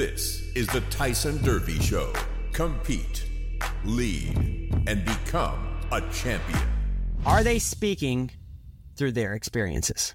This is the Tyson Durfey Show. Compete, lead, and become a champion. Are they speaking through their experiences?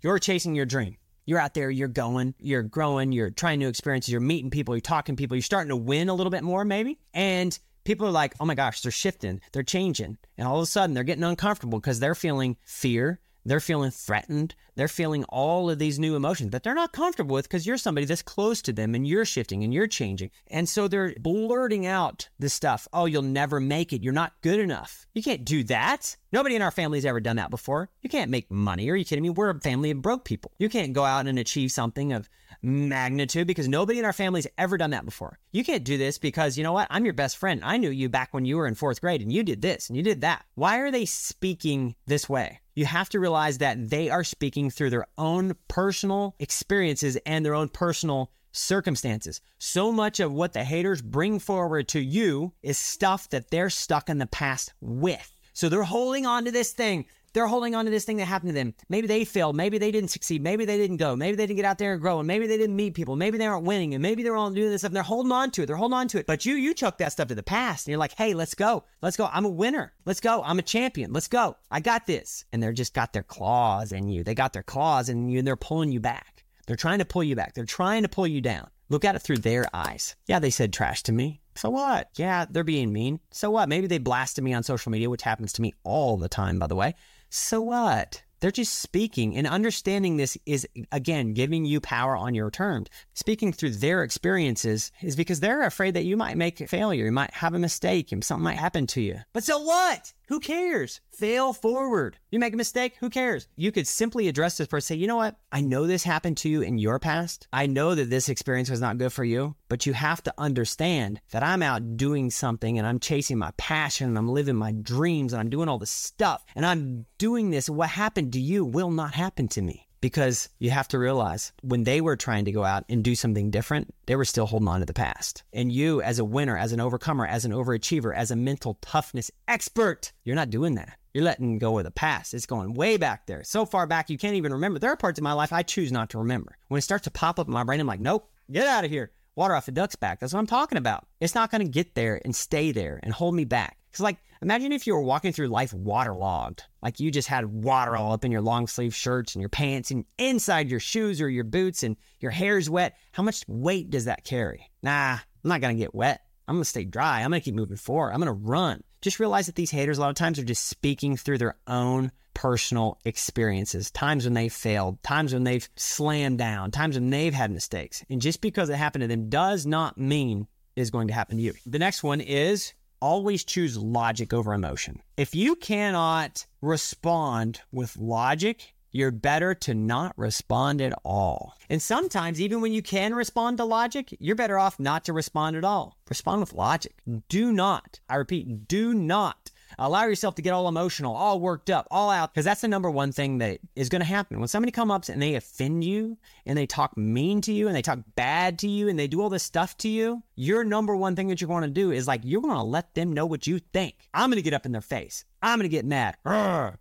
You're chasing your dream. You're out there, you're going, you're growing, you're trying new experiences, you're meeting people, you're talking to people, you're starting to win a little bit more, maybe. And people are like, oh my gosh, they're shifting, they're changing. And all of a sudden, they're getting uncomfortable because they're feeling fear, they're feeling threatened. They're feeling all of these new emotions that they're not comfortable with because you're somebody that's close to them and you're shifting and you're changing. And so they're blurting out this stuff. Oh, you'll never make it. You're not good enough. You can't do that. Nobody in our family's ever done that before. You can't make money. Are you kidding me? We're a family of broke people. You can't go out and achieve something of magnitude because nobody in our family's ever done that before. You can't do this because you know what? I'm your best friend. I knew you back when you were in fourth grade and you did this and you did that. Why are they speaking this way? You have to realize that they are speaking through their own personal experiences and their own personal circumstances. So much of what the haters bring forward to you is stuff that they're stuck in the past with. So they're holding on to this thing. They're holding on to this thing that happened to them. Maybe they failed. Maybe they didn't succeed. Maybe they didn't go. Maybe they didn't get out there and grow. And maybe they didn't meet people. Maybe they aren't winning. And maybe they're all doing this stuff. And they're holding on to it. They're holding on to it. But you, you chuck that stuff to the past. And you're like, hey, let's go. Let's go. I'm a winner. Let's go. I'm a champion. Let's go. I got this. And they're just got their claws in you. They got their claws in you and they're pulling you back. They're trying to pull you back. They're trying to pull you down. Look at it through their eyes. Yeah, they said trash to me. So what? Yeah, they're being mean. So what? Maybe they blasted me on social media, which happens to me all the time, by the way. So what? They're just speaking and understanding this is, again, giving you power on your terms. Speaking through their experiences is because they're afraid that you might make a failure. You might have a mistake and something might happen to you. But so what? Who cares? Fail forward. You make a mistake, who cares? You could simply address this person, say, you know what? I know this happened to you in your past. I know that this experience was not good for you, but you have to understand that I'm out doing something and I'm chasing my passion and I'm living my dreams and I'm doing all this stuff and I'm doing this. What happened to you will not happen to me because you have to realize when they were trying to go out and do something different, they were still holding on to the past. And you, as a winner, as an overcomer, as an overachiever, as a mental toughness expert, you're not doing that. You're letting go of the past. It's going way back there. So far back, you can't even remember. There are parts of my life I choose not to remember. When it starts to pop up in my brain, I'm like, nope, get out of here. Water off a duck's back. That's what I'm talking about. It's not going to get there and stay there and hold me back. It's like, imagine if you were walking through life waterlogged, like you just had water all up in your long sleeve shirts and your pants and inside your shoes or your boots and your hair's wet. How much weight does that carry? Nah, I'm not going to get wet. I'm going to stay dry. I'm going to keep moving forward. I'm going to run. Just realize that these haters, a lot of times, are just speaking through their own personal experiences, times when they failed, times when they've slammed down, times when they've had mistakes. And just because it happened to them does not mean is going to happen to you. The next one is always choose logic over emotion. If you cannot respond with logic, you're better to not respond at all. And sometimes, even when you can respond to logic, you're better off not to respond at all. Respond with logic. Do not, I repeat, do not allow yourself to get all emotional, all worked up, all out, because that's the number one thing that is going to happen. When somebody comes up and they offend you and they talk mean to you and they talk bad to you and they do all this stuff to you, your number one thing that you're going to do is like, you're going to let them know what you think. I'm going to get up in their face. I'm going to get mad.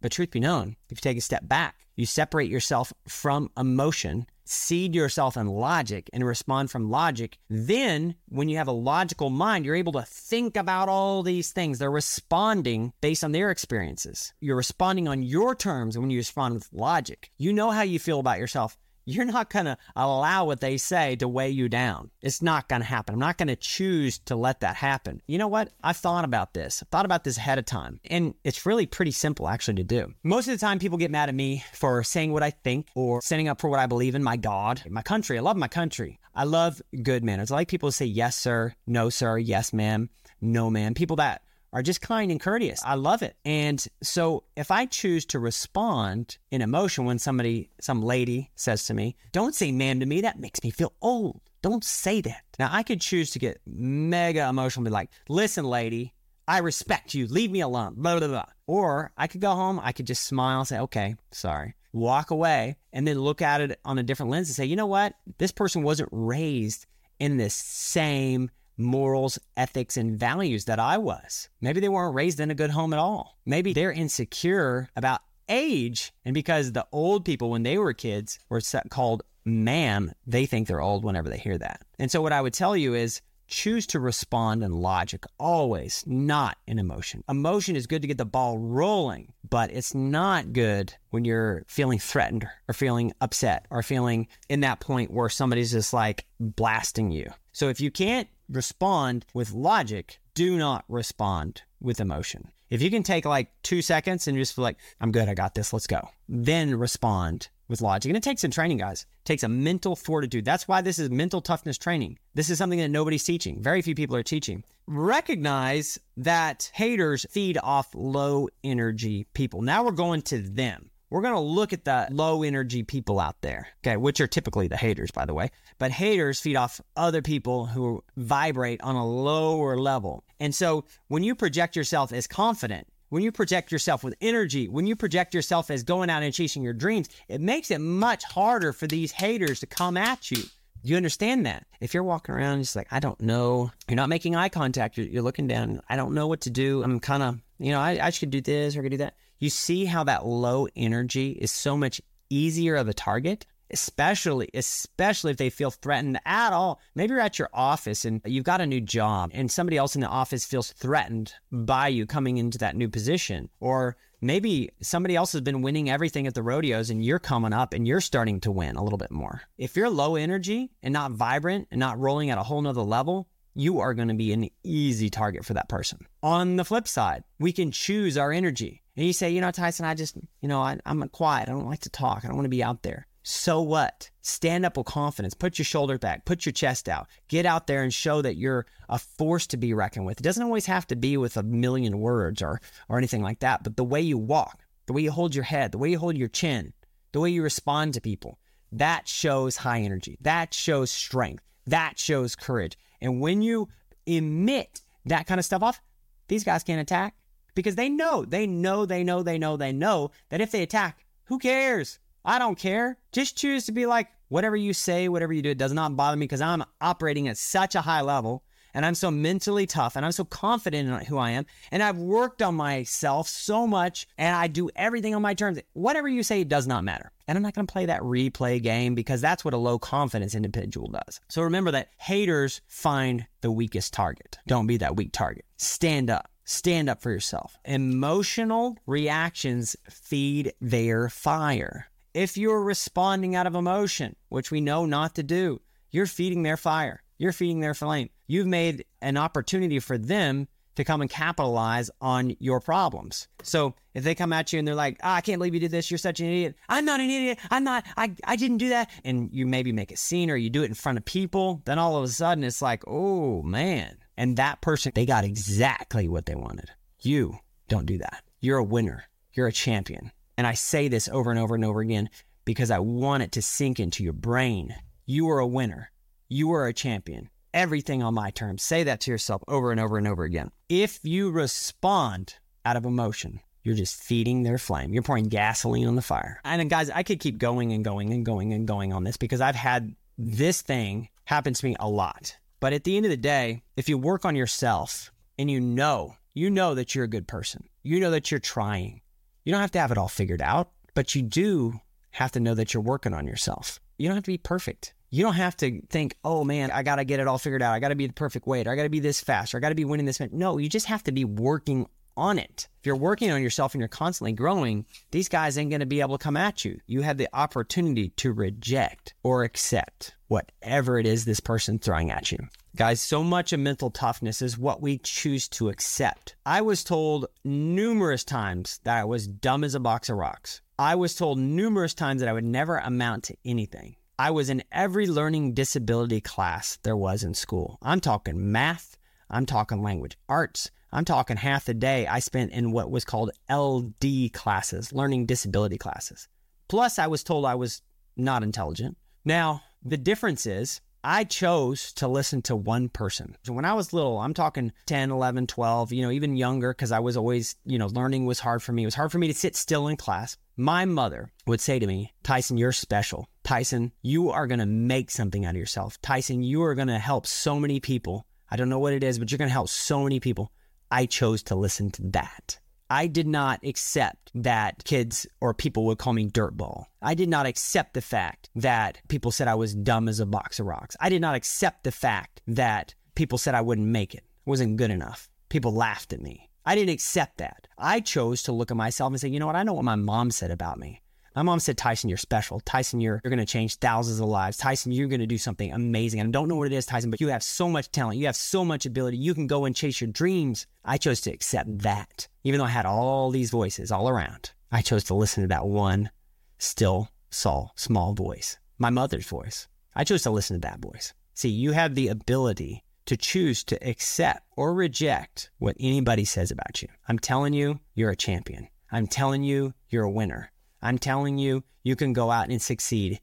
But truth be known, if you take a step back, you separate yourself from emotion seed yourself in logic and respond from logic, then when you have a logical mind, you're able to think about all these things. They're responding based on their experiences. You're responding on your terms when you respond with logic. You know how you feel about yourself you're not going to allow what they say to weigh you down. It's not going to happen. I'm not going to choose to let that happen. You know what? I've thought about this. I've thought about this ahead of time. And it's really pretty simple actually to do. Most of the time, people get mad at me for saying what I think or standing up for what I believe in my God, my country. I love my country. I love good manners. I like people to say yes, sir, no, sir, yes, ma'am, no, ma'am. People that are just kind and courteous. I love it. And so if I choose to respond in emotion when somebody, some lady says to me, don't say ma'am to me, that makes me feel old. Don't say that. Now I could choose to get mega emotional and be like, listen, lady, I respect you. Leave me alone. Blah, blah, blah. Or I could go home. I could just smile and say, okay, sorry. Walk away and then look at it on a different lens and say, you know what? This person wasn't raised in this same morals, ethics, and values that I was. Maybe they weren't raised in a good home at all. Maybe they're insecure about age. And because the old people, when they were kids, were called ma'am, they think they're old whenever they hear that. And so what I would tell you is choose to respond in logic always, not in emotion. Emotion is good to get the ball rolling, but it's not good when you're feeling threatened or feeling upset or feeling in that point where somebody's just like blasting you. So if you can't respond with logic, do not respond with emotion. If you can take like two seconds and just feel like, I'm good, I got this, let's go, then respond with logic. And it takes some training, guys. It takes a mental fortitude. That's why this is mental toughness training. This is something that nobody's teaching. Very few people are teaching. Recognize that haters feed off low energy people. Now we're going to them. We're going to look at the low energy people out there, okay, which are typically the haters, by the way. But haters feed off other people who vibrate on a lower level. And so when you project yourself as confident, when you project yourself with energy, when you project yourself as going out and chasing your dreams, it makes it much harder for these haters to come at you. Do you understand that? If you're walking around just like, I don't know, you're not making eye contact, you're, you're looking down, I don't know what to do. I'm kind of, you know, I, I should do this or I could do that. You see how that low energy is so much easier of a target? especially especially if they feel threatened at all maybe you're at your office and you've got a new job and somebody else in the office feels threatened by you coming into that new position or maybe somebody else has been winning everything at the rodeos and you're coming up and you're starting to win a little bit more if you're low energy and not vibrant and not rolling at a whole nother level you are going to be an easy target for that person. On the flip side, we can choose our energy. And you say, you know, Tyson, I just, you know, I, am quiet. I don't like to talk. I don't want to be out there. So what? Stand up with confidence. Put your shoulder back. Put your chest out. Get out there and show that you're a force to be reckoned with. It doesn't always have to be with a million words or or anything like that, but the way you walk, the way you hold your head, the way you hold your chin, the way you respond to people, that shows high energy. That shows strength. That shows courage. And when you emit that kind of stuff off, these guys can't attack because they know, they know, they know, they know, they know that if they attack, who cares? I don't care. Just choose to be like, whatever you say, whatever you do, it does not bother me because I'm operating at such a high level and I'm so mentally tough and I'm so confident in who I am. And I've worked on myself so much and I do everything on my terms. Whatever you say does not matter. And I'm not going to play that replay game because that's what a low confidence individual does. So remember that haters find the weakest target. Don't be that weak target. Stand up. Stand up for yourself. Emotional reactions feed their fire. If you're responding out of emotion, which we know not to do, you're feeding their fire. You're feeding their flame. You've made an opportunity for them to come and capitalize on your problems. So if they come at you and they're like, oh, I can't believe you did this. You're such an idiot. I'm not an idiot. I'm not, I, I didn't do that. And you maybe make a scene or you do it in front of people. Then all of a sudden it's like, oh man. And that person, they got exactly what they wanted. You don't do that. You're a winner. You're a champion. And I say this over and over and over again because I want it to sink into your brain. You are a winner. You are a champion. Everything on my terms. Say that to yourself over and over and over again. If you respond out of emotion, you're just feeding their flame. You're pouring gasoline on the fire. And guys, I could keep going and going and going and going on this because I've had this thing happen to me a lot. But at the end of the day, if you work on yourself and you know, you know that you're a good person, you know that you're trying, you don't have to have it all figured out, but you do have to know that you're working on yourself. You don't have to be perfect. You don't have to think, oh man, I got to get it all figured out. I got to be the perfect weight. Or I got to be this fast. Or I got to be winning this. No, you just have to be working on it. If you're working on yourself and you're constantly growing, these guys ain't going to be able to come at you. You have the opportunity to reject or accept whatever it is this person's throwing at you. Guys, so much of mental toughness is what we choose to accept. I was told numerous times that I was dumb as a box of rocks. I was told numerous times that I would never amount to anything. I was in every learning disability class there was in school. I'm talking math, I'm talking language arts, I'm talking half the day I spent in what was called LD classes, learning disability classes. Plus, I was told I was not intelligent. Now, the difference is I chose to listen to one person. So when I was little, I'm talking 10, 11, 12, you know, even younger, because I was always, you know, learning was hard for me. It was hard for me to sit still in class. My mother would say to me, Tyson, you're special. Tyson, you are going to make something out of yourself. Tyson, you are going to help so many people. I don't know what it is, but you're going to help so many people. I chose to listen to that. I did not accept that kids or people would call me dirtball. I did not accept the fact that people said I was dumb as a box of rocks. I did not accept the fact that people said I wouldn't make it, wasn't good enough. People laughed at me. I didn't accept that. I chose to look at myself and say, you know what? I know what my mom said about me. My mom said, Tyson, you're special. Tyson, you're, you're going to change thousands of lives. Tyson, you're going to do something amazing. And I don't know what it is, Tyson, but you have so much talent. You have so much ability. You can go and chase your dreams. I chose to accept that. Even though I had all these voices all around, I chose to listen to that one still, small, small voice, my mother's voice. I chose to listen to that voice. See, you have the ability to choose to accept or reject what anybody says about you. I'm telling you, you're a champion. I'm telling you, you're a winner. I'm telling you, you can go out and succeed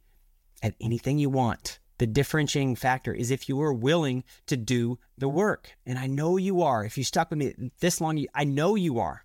at anything you want. The differentiating factor is if you are willing to do the work. And I know you are. If you stuck with me this long, I know you are.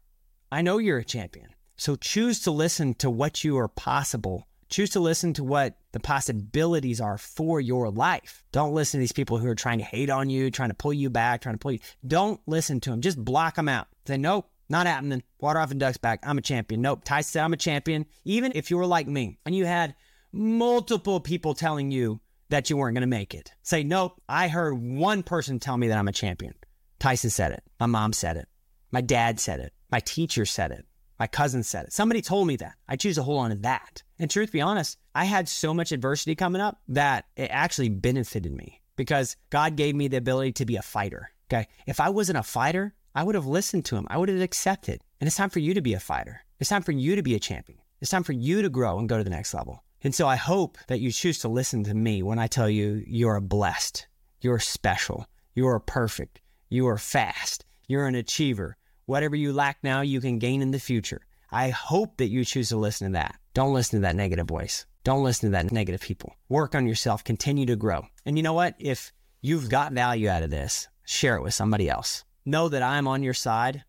I know you're a champion. So choose to listen to what you are possible. Choose to listen to what the possibilities are for your life. Don't listen to these people who are trying to hate on you, trying to pull you back, trying to pull you. Don't listen to them. Just block them out. Say, nope, not happening. Water off a duck's back. I'm a champion. Nope. Tyson said I'm a champion. Even if you were like me and you had multiple people telling you that you weren't going to make it, say, nope. I heard one person tell me that I'm a champion. Tyson said it. My mom said it. My dad said it. My teacher said it. My cousin said it. Somebody told me that. I choose to hold on to that. And truth be honest, I had so much adversity coming up that it actually benefited me because God gave me the ability to be a fighter. Okay. If I wasn't a fighter, I would have listened to him. I would have accepted. And it's time for you to be a fighter. It's time for you to be a champion. It's time for you to grow and go to the next level. And so I hope that you choose to listen to me when I tell you you're blessed, you're special, you are perfect, you are fast, you're an achiever. Whatever you lack now, you can gain in the future. I hope that you choose to listen to that. Don't listen to that negative voice. Don't listen to that negative people. Work on yourself, continue to grow. And you know what? If you've got value out of this, share it with somebody else know that I'm on your side.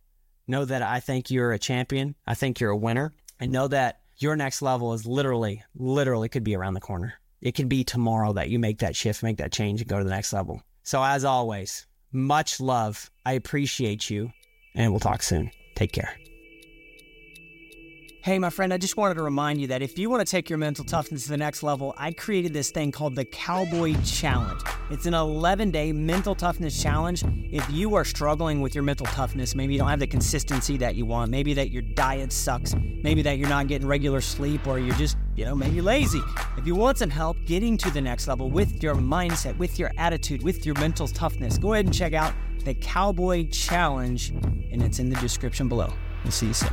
Know that I think you're a champion. I think you're a winner. And know that your next level is literally, literally could be around the corner. It could be tomorrow that you make that shift, make that change, and go to the next level. So, as always, much love. I appreciate you, and we'll talk soon. Take care. Hey, my friend, I just wanted to remind you that if you want to take your mental toughness to the next level, I created this thing called the Cowboy Challenge. It's an 11 day mental toughness challenge. If you are struggling with your mental toughness, maybe you don't have the consistency that you want, maybe that your diet sucks, maybe that you're not getting regular sleep, or you're just, you know, maybe lazy. If you want some help getting to the next level with your mindset, with your attitude, with your mental toughness, go ahead and check out the Cowboy Challenge, and it's in the description below. We'll see you soon.